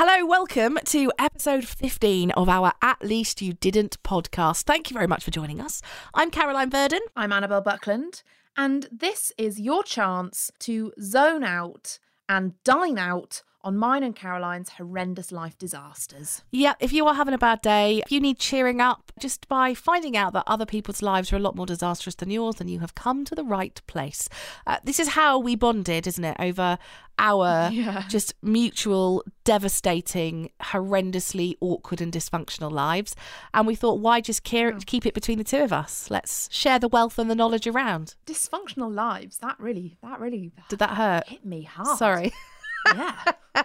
Hello, welcome to episode 15 of our At Least You Didn't podcast. Thank you very much for joining us. I'm Caroline Verdon. I'm Annabelle Buckland, and this is your chance to zone out and dine out on mine and Caroline's horrendous life disasters. Yeah, if you are having a bad day, if you need cheering up just by finding out that other people's lives are a lot more disastrous than yours, then you have come to the right place. Uh, this is how we bonded, isn't it, over our Yeah. just mutual, devastating, horrendously awkward and dysfunctional lives. And we thought, why just care- keep it between the two of us? Let's share the wealth and the knowledge around. Dysfunctional lives. That really, that really Did that hurt? hit me hard. Sorry. Yeah.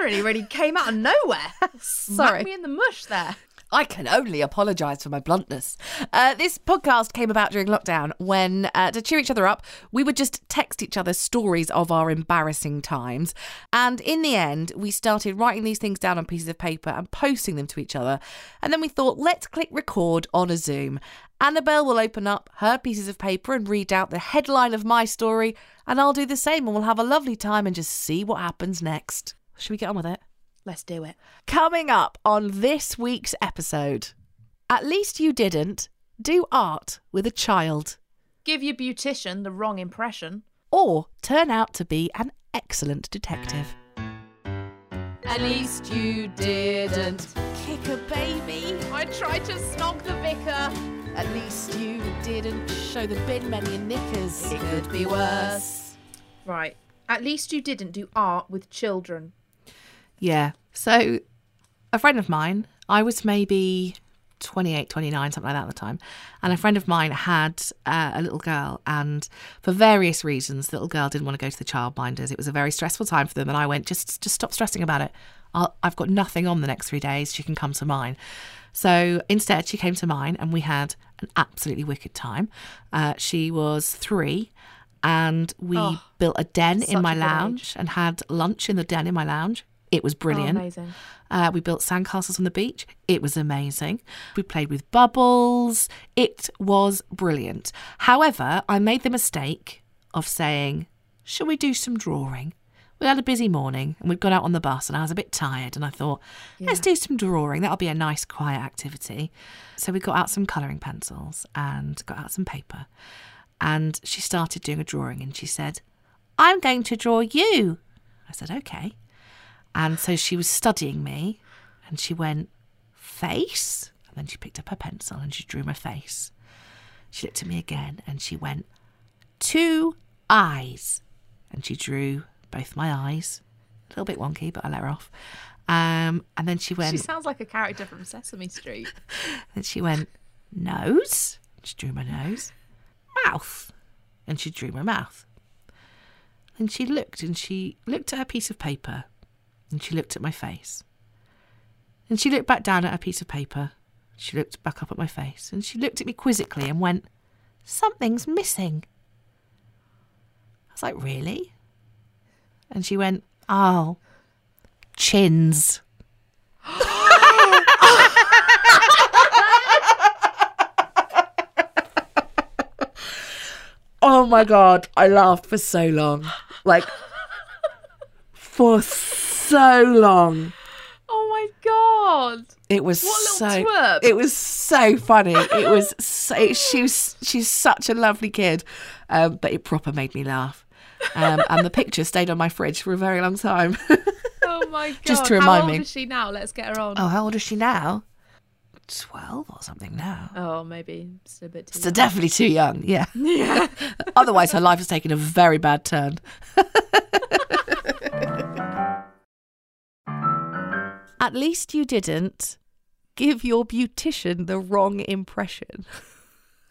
really, really came out of nowhere. Smacked Sorry. me in the mush there. I can only apologise for my bluntness. Uh, this podcast came about during lockdown when, uh, to cheer each other up, we would just text each other stories of our embarrassing times. And in the end, we started writing these things down on pieces of paper and posting them to each other. And then we thought, let's click record on a Zoom. Annabelle will open up her pieces of paper and read out the headline of my story, and I'll do the same, and we'll have a lovely time and just see what happens next. Should we get on with it? Let's do it. Coming up on this week's episode, at least you didn't do art with a child Give your beautician the wrong impression. or turn out to be an excellent detective. At least you didn't. Kick a baby. I tried to snog the vicar. At least you didn't show the bin men your knickers. It could be worse. Right. At least you didn't do art with children. Yeah. So, a friend of mine, I was maybe 28, 29, something like that at the time. And a friend of mine had uh, a little girl, and for various reasons, the little girl didn't want to go to the childminders. It was a very stressful time for them. And I went, just, just stop stressing about it. I'll, I've got nothing on the next three days. She can come to mine. So instead, she came to mine, and we had an absolutely wicked time. Uh, she was three. And we Oh, built a den in my lounge and had lunch in the den in my lounge. It was brilliant. Oh, amazing. Uh, we built sandcastles on the beach. It was amazing. We played with bubbles. It was brilliant. However, I made the mistake of saying, Shall we do some drawing? We had a busy morning and we'd gone out on the bus and I was a bit tired and I thought, let's do some drawing. That'll be a nice, quiet activity. So we got out some colouring pencils and got out some paper. And she started doing a drawing and she said, I'm going to draw you. I said, okay. And so she was studying me and she went, face? And then she picked up her pencil and she drew my face. She looked at me again and she went, two eyes. And she drew both my eyes. A little bit wonky, but I let her off. Um, and then she went, She sounds like a character from Sesame Street. and she went, nose. She drew my nose. Mouth. And she drew my mouth. And she looked and she looked at her piece of paper and she looked at my face. And she looked back down at her piece of paper. She looked back up at my face and she looked at me quizzically and went, Something's missing. I was like, Really? And she went, Oh, chins. Oh my god, I laughed for so long. Like for so long. Oh my god. It was so twerp. it was so funny. It was so she was she's such a lovely kid. Um, but it proper made me laugh. Um, and the picture stayed on my fridge for a very long time. Oh my god. Just to remind How old me. is she now? Let's get her on. oh, how old is she now? Twelve or something now. Oh, maybe it's a bit too. So definitely too young, yeah. Yeah. Otherwise her life has taken a very bad turn. At least you didn't give your beautician the wrong impression.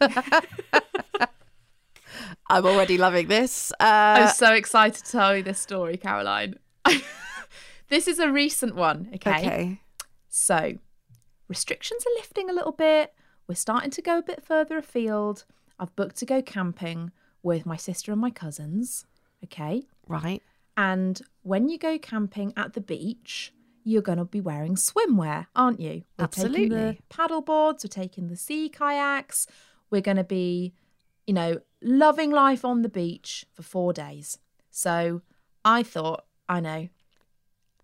I'm already loving this. I'm Uh, so excited to tell you this story, Caroline. this is a recent one, okay? okay. So, restrictions are lifting a little bit. We're starting to go a bit further afield. I've booked to go camping with my sister and my cousins, okay? Right. And when you go camping at the beach, you're going to be wearing swimwear, aren't you? We're taking the Absolutely. paddle boards, we're taking the sea kayaks. We're going to be, you know, loving life on the beach for four days. So I thought, I know,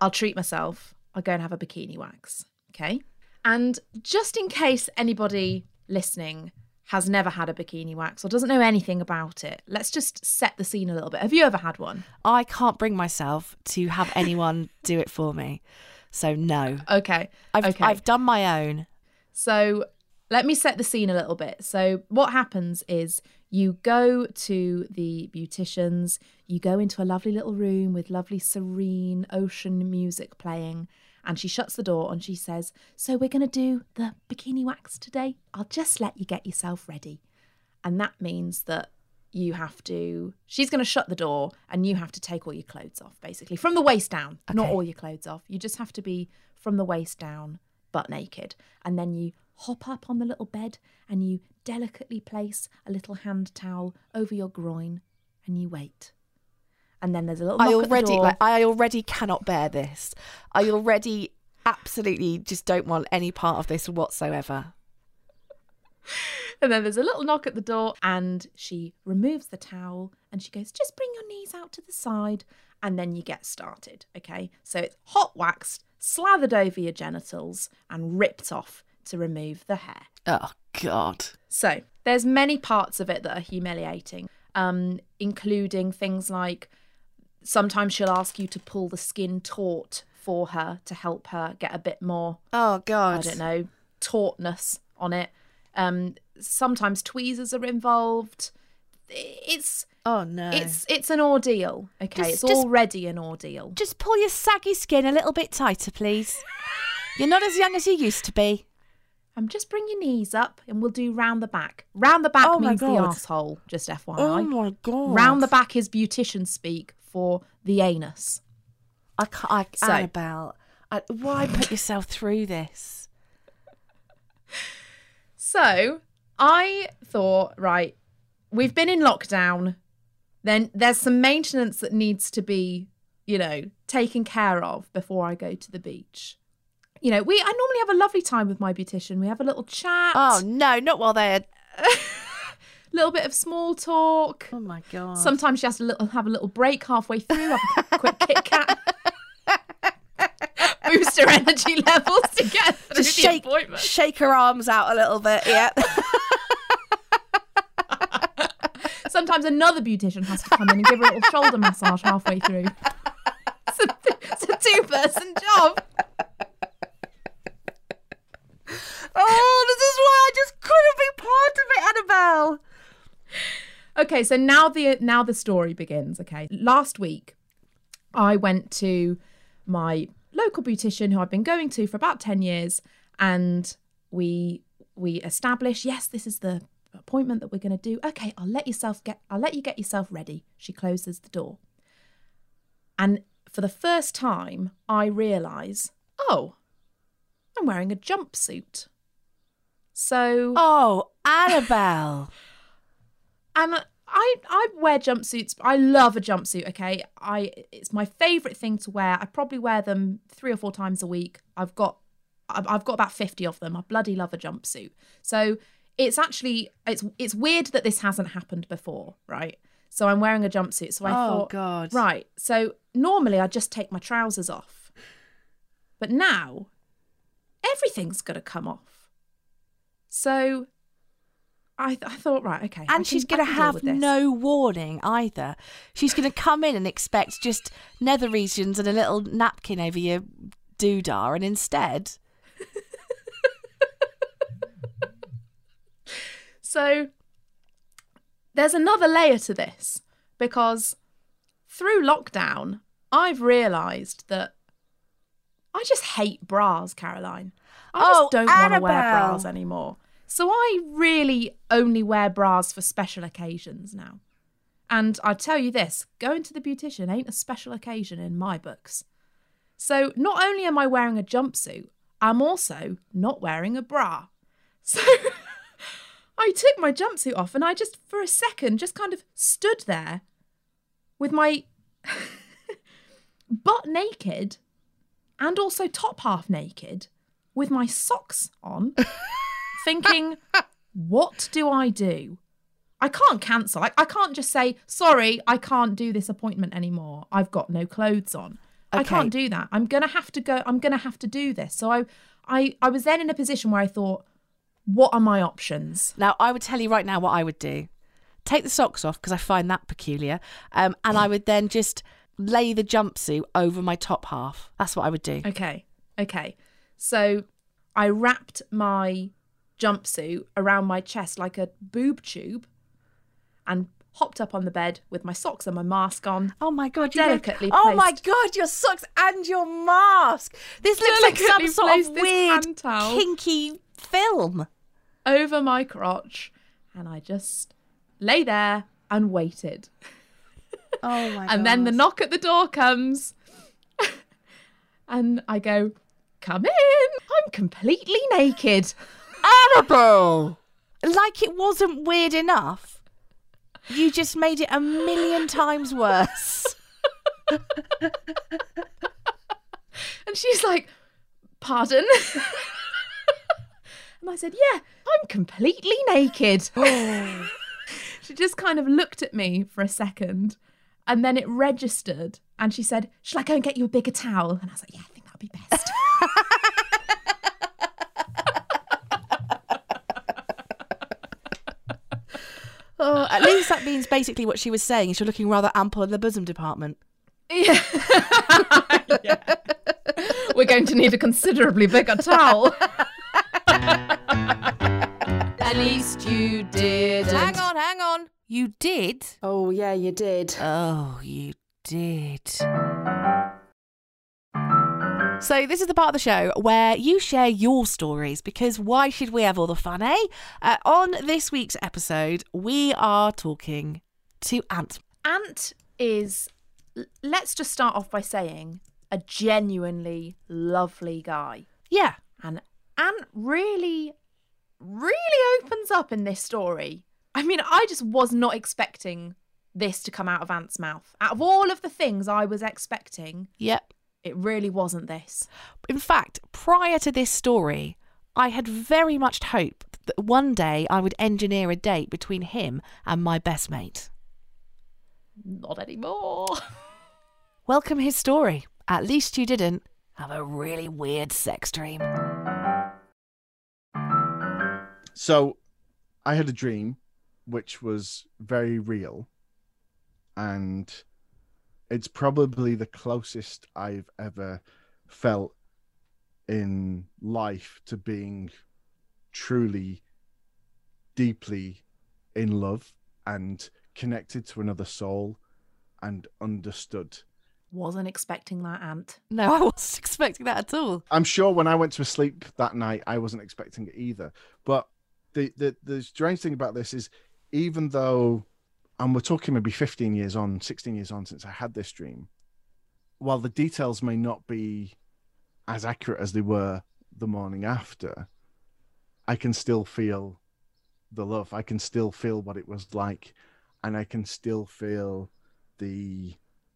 I'll treat myself. I'll go and have a bikini wax. Okay. And just in case anybody listening has never had a bikini wax or doesn't know anything about it, let's just set the scene a little bit. Have you ever had one? I can't bring myself to have anyone do it for me. So no. Okay. I've okay. I've done my own. So let me set the scene a little bit. So what happens is you go to the beauticians, you go into a lovely little room with lovely serene ocean music playing, and she shuts the door and she says, "So we're going to do the bikini wax today. I'll just let you get yourself ready." And that means that you have to she's going to shut the door and you have to take all your clothes off basically from the waist down not all your clothes off. You just have to be from the waist down butt naked. And then you hop up on the little bed and you delicately place a little hand towel over your groin and you wait. And then there's a little I knock at the already like I already cannot bear this. I already absolutely just don't want any part of this whatsoever. And then there's a little knock at the door, and she removes the towel and she goes, Just bring your knees out to the side. And then you get started. Okay. So it's hot waxed, slathered over your genitals, and ripped off to remove the hair. Oh god. So there's many parts of it that are humiliating, um, including things like sometimes she'll ask you to pull the skin taut for her to help her get a bit more Oh god. I don't know, tautness on it. Um, sometimes tweezers are involved. It's Oh no. it's it's an ordeal. Okay, Just- it's just- already an ordeal. just pull your saggy skin a little bit tighter, please. You're not as young as you used to be. Um, just bring your knees up, and we'll do round the back. Round the back Oh means the asshole. Just FYI. Oh my god. round the back is beautician speak for the anus. I can't. I, So- Annabelle, I, why put yourself through this? So I thought, right, we've been in lockdown. Then there's some maintenance that needs to be, you know, taken care of before I go to the beach. You know, we I normally have a lovely time with my beautician. We have a little chat, Oh no, not while they're. a little bit of small talk. Oh my god. Sometimes she has to little, have a little break halfway through, have a quick Kit Kat, boost her energy levels to get through just the shake, appointment. shake her arms out a little bit. Yeah. Sometimes another beautician has to come in and give her a little shoulder massage halfway through. It's a, it's a two-person job. oh, this is why I just couldn't be part of it, Annabelle. Okay, so now the now the story begins. Okay, last week I went to my local beautician who I've been going to for about ten years, and we we established yes, this is the appointment that we're going to do. Okay, I'll let yourself get I'll let you get yourself ready. She closes the door, and for the first time, I realise, oh, I'm wearing a jumpsuit. So Oh, Annabelle. and I I wear jumpsuits. I love a jumpsuit. Okay, I it's my favorite thing to wear. I probably wear them three or four times a week. I've got I've got about fifty of them. I bloody love a jumpsuit. So it's actually it's it's weird that this hasn't happened before, right? So I'm wearing a jumpsuit. So I oh thought, god. right. So normally I just take my trousers off, but now everything's got to come off. So I, th- I thought, right, okay. And she's going to have no warning either. She's going to come in and expect just nether regions and a little napkin over your doodah, and instead, So there's another layer to this because through lockdown, I've realised that I just hate bras, Caroline. I Oh, just don't want to wear bras anymore. So I really only wear bras for special occasions now. And I tell you this going to the beautician ain't a special occasion in my books. So not only am I wearing a jumpsuit, I'm also not wearing a bra. So I took my jumpsuit off and I just, for a second, just kind of stood there with my butt naked and also top half naked with my socks on, thinking, what do I do? I can't cancel. I, I can't just say, sorry, I can't do this appointment anymore. I've got no clothes on. I can't do that. I'm gonna have to go. I'm gonna have to do this. So I, I, I was then in a position where I thought, what are my options? Now, I would tell you right now what I would do. Take the socks off because I find that peculiar. Um, and I would then just lay the jumpsuit over my top half. That's what I would do. Okay, okay. So I wrapped my jumpsuit around my chest like a boob tube, and hopped up on the bed with my socks and my mask on. Oh my god! Delicately Oh my god! Your socks and your mask. This looks like some sort of weird, kinky film. over my crotch and I just lay there and waited. Oh my And then the knock at the door comes and I go, Come in. I'm completely naked. Annabelle! Like it wasn't weird enough. You just made it a million times worse. And she's like, Pardon? and I said, Yeah, I'm completely naked. Oh. she just kind of looked at me for a second and then it registered and she said, Shall I go and get you a bigger towel? And I was like, Yeah, I think that'll be best. Oh, at least that means basically what she was saying is you're looking rather ample in the bosom department. Yeah. Yeah. We're going to need a considerably bigger towel. At least you did. Hang on, hang on. You did? Oh, yeah, you did. Oh, you did. So, this is the part of the show where you share your stories because why should we have all the fun, eh? Uh, on this week's episode, we are talking to Ant. Ant is, let's just start off by saying, a genuinely lovely guy. Yeah. And Ant really, really opens up in this story. I mean, I just was not expecting this to come out of Ant's mouth. Out of all of the things I was expecting, Yep. It really wasn't this. In fact, prior to this story, I had very much hoped that one day I would engineer a date between him and my best mate. Not anymore. Welcome his story. At least you didn't have a really weird sex dream. So I had a dream which was very real and it's probably the closest I've ever felt in life to being truly deeply in love and connected to another soul and understood. Wasn't expecting that, Ant. No, I wasn't expecting that at all. I'm sure when I went to sleep that night, I wasn't expecting it either. But the the the strange thing about this is, even though, and we're talking maybe 15 years on, 16 years on since I had this dream, while the details may not be as accurate as they were the morning after, I can still feel the love. I can still feel what it was like, and I can still feel the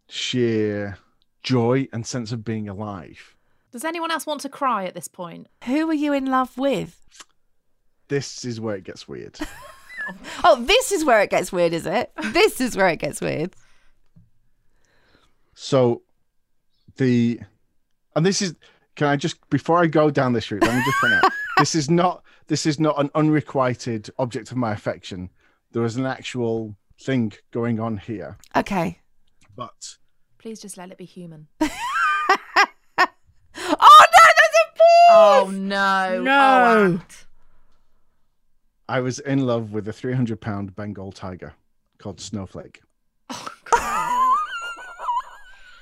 sheer joy and sense of being alive. Does anyone else want to cry at this point? Who were you in love with? this is where it gets weird. Oh, this is where it gets weird, is it? This is where it gets weird. so the and this is can I just before I go down this route, let me just point out this is not this is not an unrequited object of my affection. There is an actual thing going on here. Okay. But Please just let it be human. Oh no, there's a pause! Oh no. No. Oh, Ant. I was in love with a 300 pound Bengal tiger called Snowflake.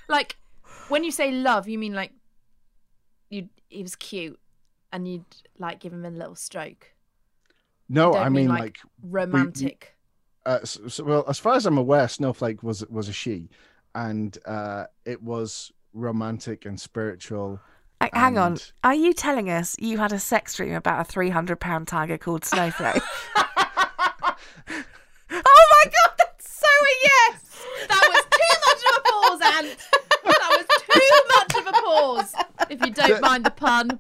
Like, when you say love, you mean like you he was cute and you'd like give him a little stroke. No, I mean, mean like, like, Romantic. uh, so, so- well, as far as I'm aware, Snowflake was was a she, and uh, it was romantic and spiritual. Uh, Hang on. Are you telling us you had a sex dream about a 300 pound tiger called Snowflake? oh my god, that's so a yes! That was too much of a pause, Ant. That was too much of a pause. If you don't mind the pun.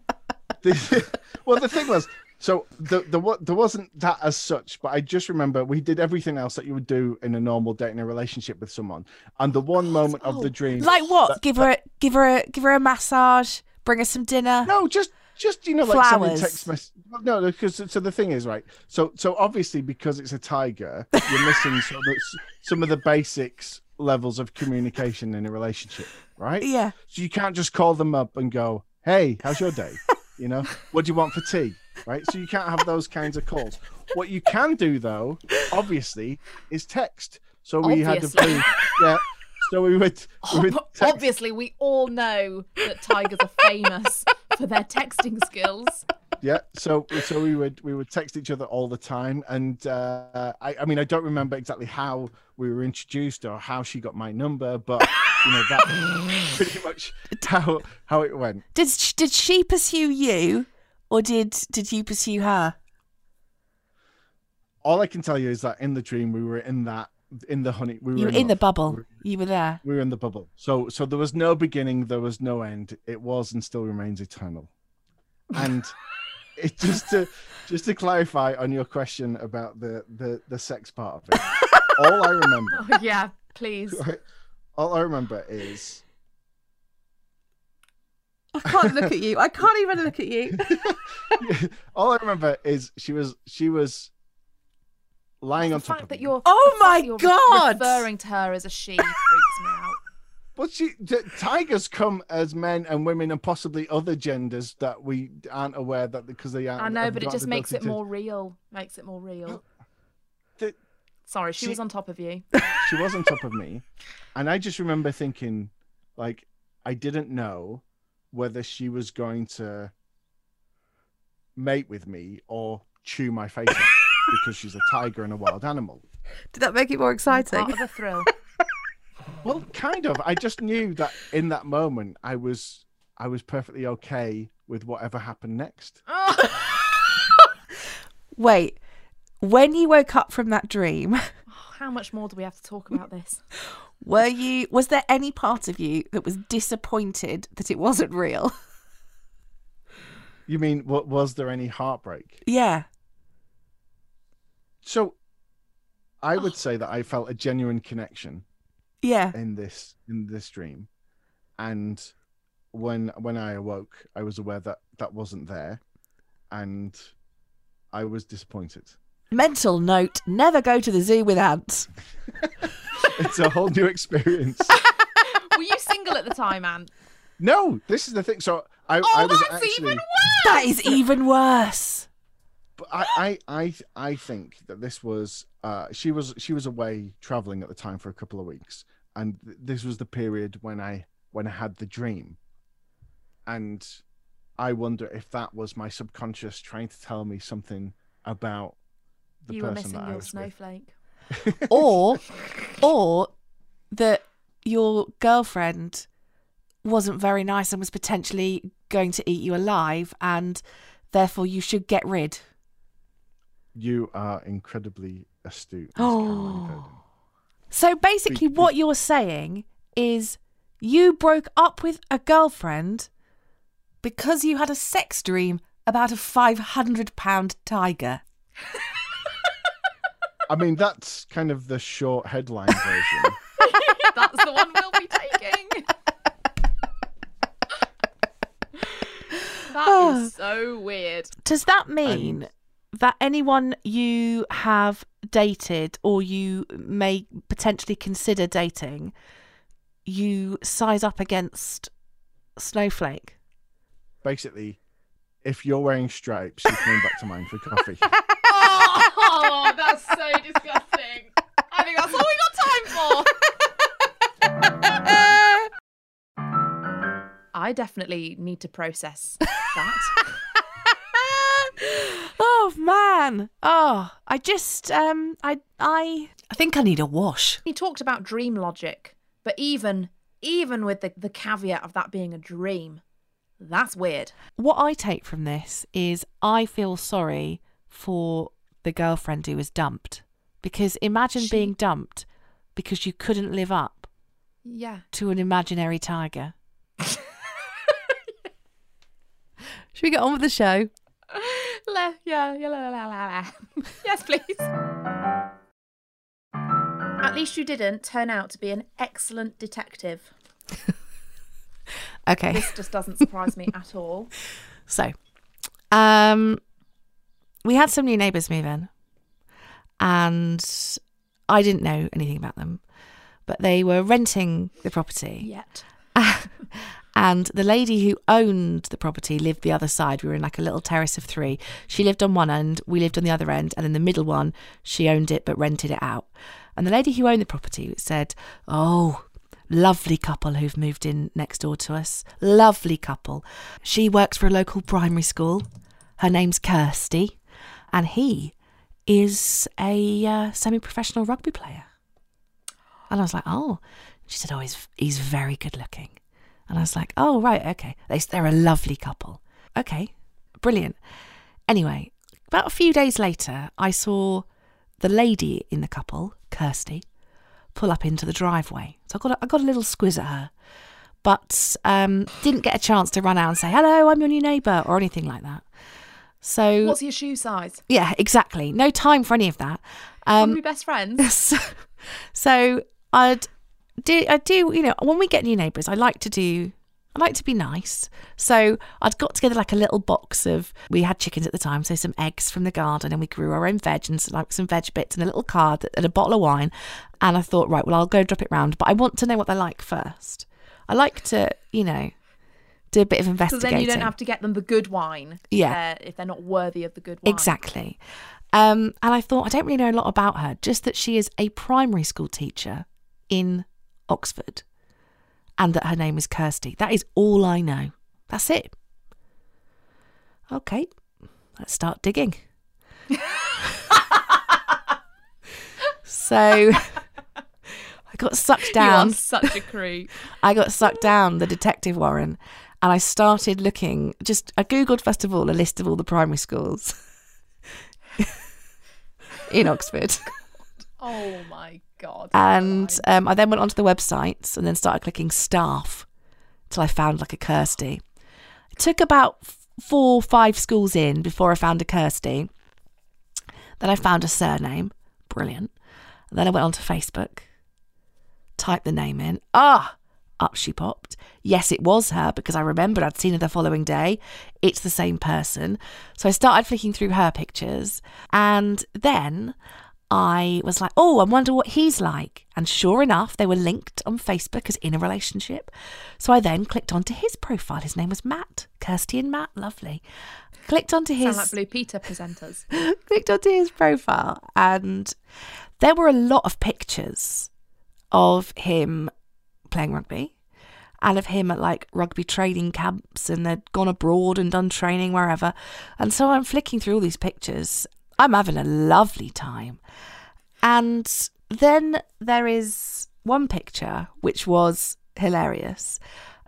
The, well, the thing was, So the, the wa- there wasn't that as such, but I just remember we did everything else that you would do in a normal dating a relationship with someone, and the one moment of the dream, Like what? that- give her a, give her a, give her a massage. Bring us some dinner. No, just just you know, like sending Flowers. text mess. No, because so the thing is, right? So so obviously because it's a tiger, you're missing some of, some of the basics levels of communication in a relationship, right? Yeah. So you can't just call them up and go, "Hey, how's your day?" You know, what do you want for tea? Right? So you can't have those kinds of calls. What you can do though, obviously, is text. So we had to Obviously. prove, yeah. So we would, we would text Obviously, we all know that tigers are famous for their texting skills. yeah so so we would we would text each other all the time and uh I, I mean i don't remember exactly how we were introduced or how she got my number but you know that's pretty much how how it went Did did she pursue you, or did did you pursue her? all i can tell you is that in the dream we were in that in the honey we were You were in the bubble. You were there. we were in the bubble so so there was no beginning there was no end it was and still remains eternal and it just to just to clarify on your question about the the the sex part of it all i remember Oh, yeah, please. All I remember is I can't look at you. I can't even look at you. all I remember is she was she was lying the on top fact of that you're Oh my you're God! referring to her as a she freaks me out. But she t- tigers come as men and women and possibly other genders that we aren't aware that because they aren't. I know, but it just makes it to- more real. Makes it more real. The- Sorry, she, she- was on top of you. She was on top of me, and I just remember thinking, like, I didn't know whether she was going to mate with me or chew my face off because she's a tiger and a wild animal. Did that make it more exciting? Part of the thrill. Well, kind of. I just knew that in that moment I was I was perfectly okay with whatever happened next. Wait, when you woke up from that dream, oh, How much more do we have to talk about this? were you was there any part of you that was disappointed that it wasn't real? You mean what was there any heartbreak? Yeah. So I would say that I felt a genuine connection Yeah. in this in this dream. And when when I awoke, I was aware that that wasn't there and I was disappointed. Mental note, never go to the zoo with ants. It's a whole new experience. Were you single at the time, Ant? No, this is the thing. So I, Oh, I was that's actually even worse. That is even worse. But I, I, I, I think that this was. Uh, she was she was away traveling at the time for a couple of weeks, and th- this was the period when I when I had the dream, and I wonder if that was my subconscious trying to tell me something about the You were person missing that I your was with. snowflake. Or or that your girlfriend wasn't very nice and was potentially going to eat you alive and therefore you should get rid. You are incredibly astute. Miss Caroline Verdon. So basically, Be- be- what you're saying is you broke up with a girlfriend because you had a sex dream about a 500 pound tiger. I mean, that's kind of the short headline version. That's the one we'll be taking. That is so weird. Does that mean that anyone you have dated or you may potentially consider dating, you size up against Snowflake? Basically, if you're wearing stripes, you're coming back to mine for coffee. Oh, that's so disgusting. I think that's all we got time for. I definitely need to process that. oh man. Oh, I just um I I I think I need a wash. He talked about dream logic, but even even with the, the caveat of that being a dream, that's weird. What I take from this is I feel sorry for the girlfriend who was dumped because imagine She- being dumped because you couldn't live up Yeah. to an imaginary tiger. Should we get on with the show? Yeah, yeah, yeah, la, la, la, la. yes, please. At least you didn't turn out to be an excellent detective. Okay. This just doesn't surprise me at all. So, um, we had some new neighbours move in, and I didn't know anything about them, but they were renting the property. Yet. And the lady who owned the property lived the other side. We were in like a little terrace of three. She lived on one end, we lived on the other end, and then the middle one, she owned it but rented it out. And the lady who owned the property said, Oh, lovely couple who've moved in next door to us. Lovely couple. She works for a local primary school. Her name's Kirsty, and he is a uh, semi professional rugby player. And I was like, Oh. She said, Oh, he's, he's very good looking. And I was like, oh, right, okay. They, they're a lovely couple. Okay, brilliant. Anyway, about a few days later, I saw the lady in the couple, Kirsty, pull up into the driveway. So I got a, I got a little squiz at her, but um, didn't get a chance to run out and say, hello, I'm your new neighbour, or anything like that. So, What's your shoe size? yeah, exactly. No time for any of that. Um, we best friends? so, so I'd do I do you know when we get new neighbours I like to do I like to be nice so I'd got together like a little box of we had chickens at the time so some eggs from the garden and we grew our own veg and some, like some veg bits and a little card and a bottle of wine and I thought right well I'll go drop it round but I want to know what they're like first I like to you know do a bit of investigating. So then you don't have to get them the good wine. if Yeah. they're- If they're not worthy of the good wine. Exactly. Um, and I thought, I don't really know a lot about her, just that she is a primary school teacher in Oxford and that her name is Kirsty. That is all I know. That's it. Okay, let's start digging. so I got sucked You down. such a creep. I got sucked down the detective Warren, and I started looking. Just I googled first of all a list of all the primary schools in Oxford, oh my god. and um, I then went onto the websites and then started clicking staff till I found like a Kirsty. It took about four, five schools in before I found a Kirsty. Then I found a surname, brilliant. And then I went onto Facebook, typed the name in. Ah, up she popped. Yes, it was her because I remembered I'd seen her the following day. It's the same person. So I started flicking through her pictures. And then I was like, oh, I wonder what he's like. And sure enough, they were linked on Facebook as in a relationship. So I then clicked onto his profile. His name was Matt. Kirsty and Matt, lovely. Clicked onto his Sound like Blue Peter presenters. clicked onto his profile and there were a lot of pictures of him playing rugby and of him at like rugby training camps and they'd gone abroad and done training wherever. And so I'm flicking through all these pictures. I'm having a lovely time. And then there is one picture which was hilarious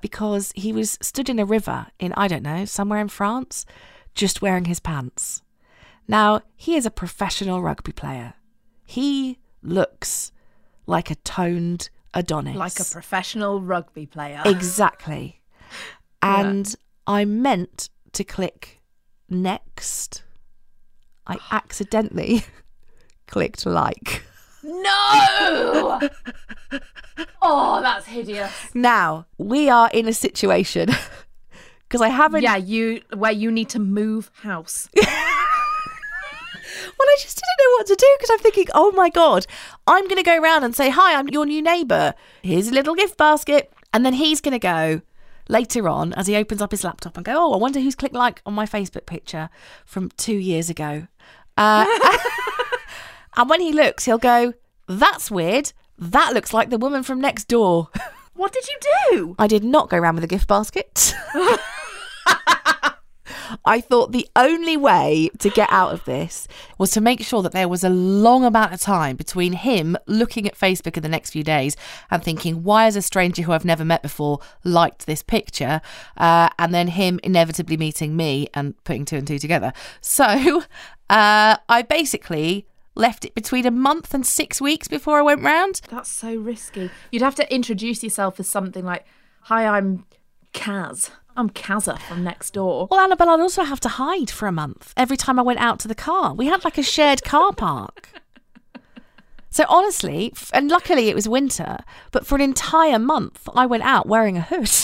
because he was stood in a river in, I don't know, somewhere in France, just wearing his pants. Now, he is a professional rugby player. He looks like a toned Adonis. like a professional rugby player. Exactly. And I meant to click next. I accidentally clicked like. No! oh, that's hideous. Now, we are in a situation because I haven't. Yeah, you where you need to move house. Well, I just didn't know what to do because I'm thinking, oh my God, I'm going to go around and say, hi, I'm your new neighbour. Here's a little gift basket. And then he's going to go later on as he opens up his laptop and go, oh, I wonder who's clicked like on my Facebook picture from two years ago. Uh, and when he looks, he'll go, that's weird. That looks like the woman from next door. What did you do? I did not go around with a gift basket. I thought the only way to get out of this was to make sure that there was a long amount of time between him looking at Facebook in the next few days and thinking, why has a stranger who I've never met before liked this picture? Uh, and then him inevitably meeting me and putting two and two together. So uh, I basically left it between a month and six weeks before I went round. That's so risky. You'd have to introduce yourself as something like, "Hi, I'm Kaz. I'm Kazza from next door. Well, Annabelle, I'd also have to hide for a month every time I went out to the car. We had like a shared car park. So honestly, and luckily it was winter, but for an entire month I went out wearing a hood.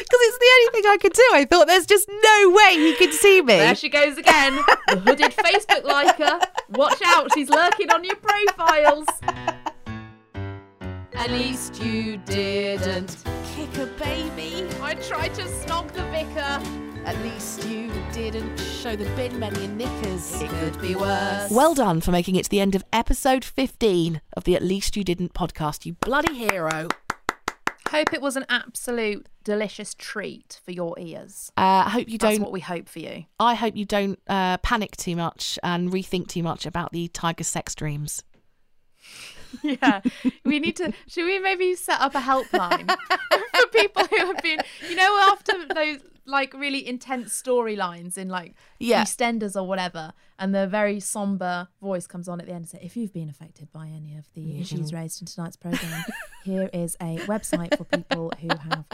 Because it's the only thing I could do. I thought there's just no way he could see me. There she goes again. The hooded Facebook liker. Watch out, she's lurking on your profiles. At least you didn't. kick a baby. I tried to snog the vicar. At least you didn't show the bin men your knickers. It could be worse. Well done for making it to the end of episode 15 of the At Least You Didn't podcast, you bloody hero. Hope it was an absolute delicious treat for your ears. Uh, I hope you That's don't. what we hope for you. I hope you don't uh, panic too much and rethink too much about the tiger sex dreams. Yeah, we need to. Should we maybe set up a helpline for people who have been, you know, after those like really intense storylines in like Yeah. EastEnders or whatever, and the very somber voice comes on at the end and says, "If you've been affected by any of the issues raised in tonight's program, here is a website for people who have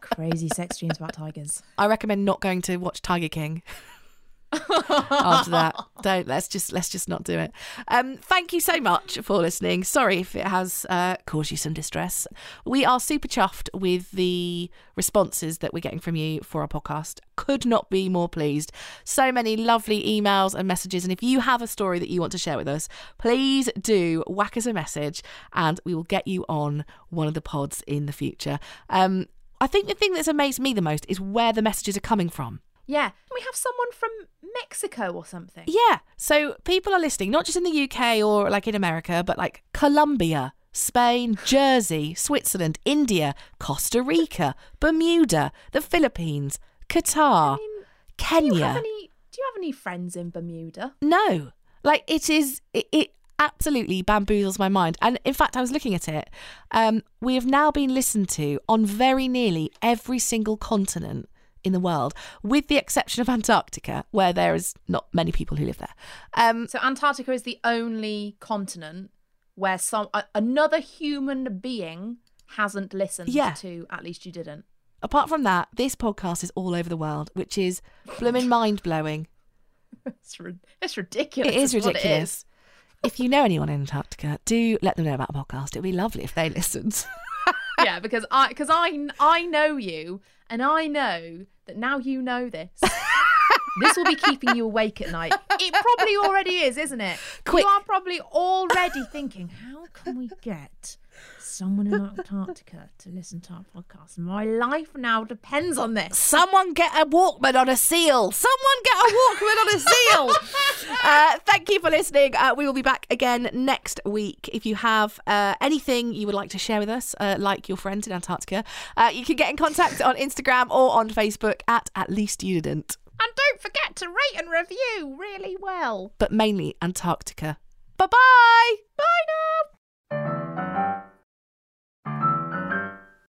crazy sex dreams about tigers." I recommend not going to watch Tiger King. After that, don't let's just let's just not do it. Um, thank you so much for listening. Sorry if it has uh, caused you some distress. We are super chuffed with the responses that we're getting from you for our podcast. Could not be more pleased. So many lovely emails and messages. And if you have a story that you want to share with us, please do whack us a message, and we will get you on one of the pods in the future. Um, I think the thing that's amazed me the most is where the messages are coming from. Yeah, we have someone from Mexico or something. Yeah. So people are listening, not just in the UK or like in America, but like Colombia, Spain, Jersey, Switzerland, India, Costa Rica, Bermuda, the Philippines, Qatar, Do you Kenya. have any? Do you have any friends in Bermuda? No, like it is. It, it absolutely bamboozles my mind. And in fact, I was looking at it. Um, we have now been listened to on very nearly every single continent in the world, with the exception of Antarctica, where there is not many people who live there. Um, So Antarctica is the only continent where some another human being hasn't listened Yeah. to. At least you didn't. apart from that, this podcast is all over the world, which is blooming mind blowing. It's ri- it's ridiculous. It is ridiculous. If you know anyone in Antarctica, do let them know about the podcast. It'd be lovely if they listened. yeah, because I because I I know you, and I know that now you know this. this will be keeping you awake at night. It probably already is, isn't it? Quick. You are probably already thinking, how can we get someone in Antarctica to listen to our podcast? My life now depends on this. Someone get a Walkman on a seal. Someone get a Walkman on a seal. Uh, thank you for listening. Uh, we will be back again next week. If you have uh, anything you would like to share with us, uh, like your friends in Antarctica, uh, you can get in contact on Instagram or on Facebook at At Least You Didn't, And don't forget to rate and review really well. but mainly Antarctica. Bye bye. Bye now.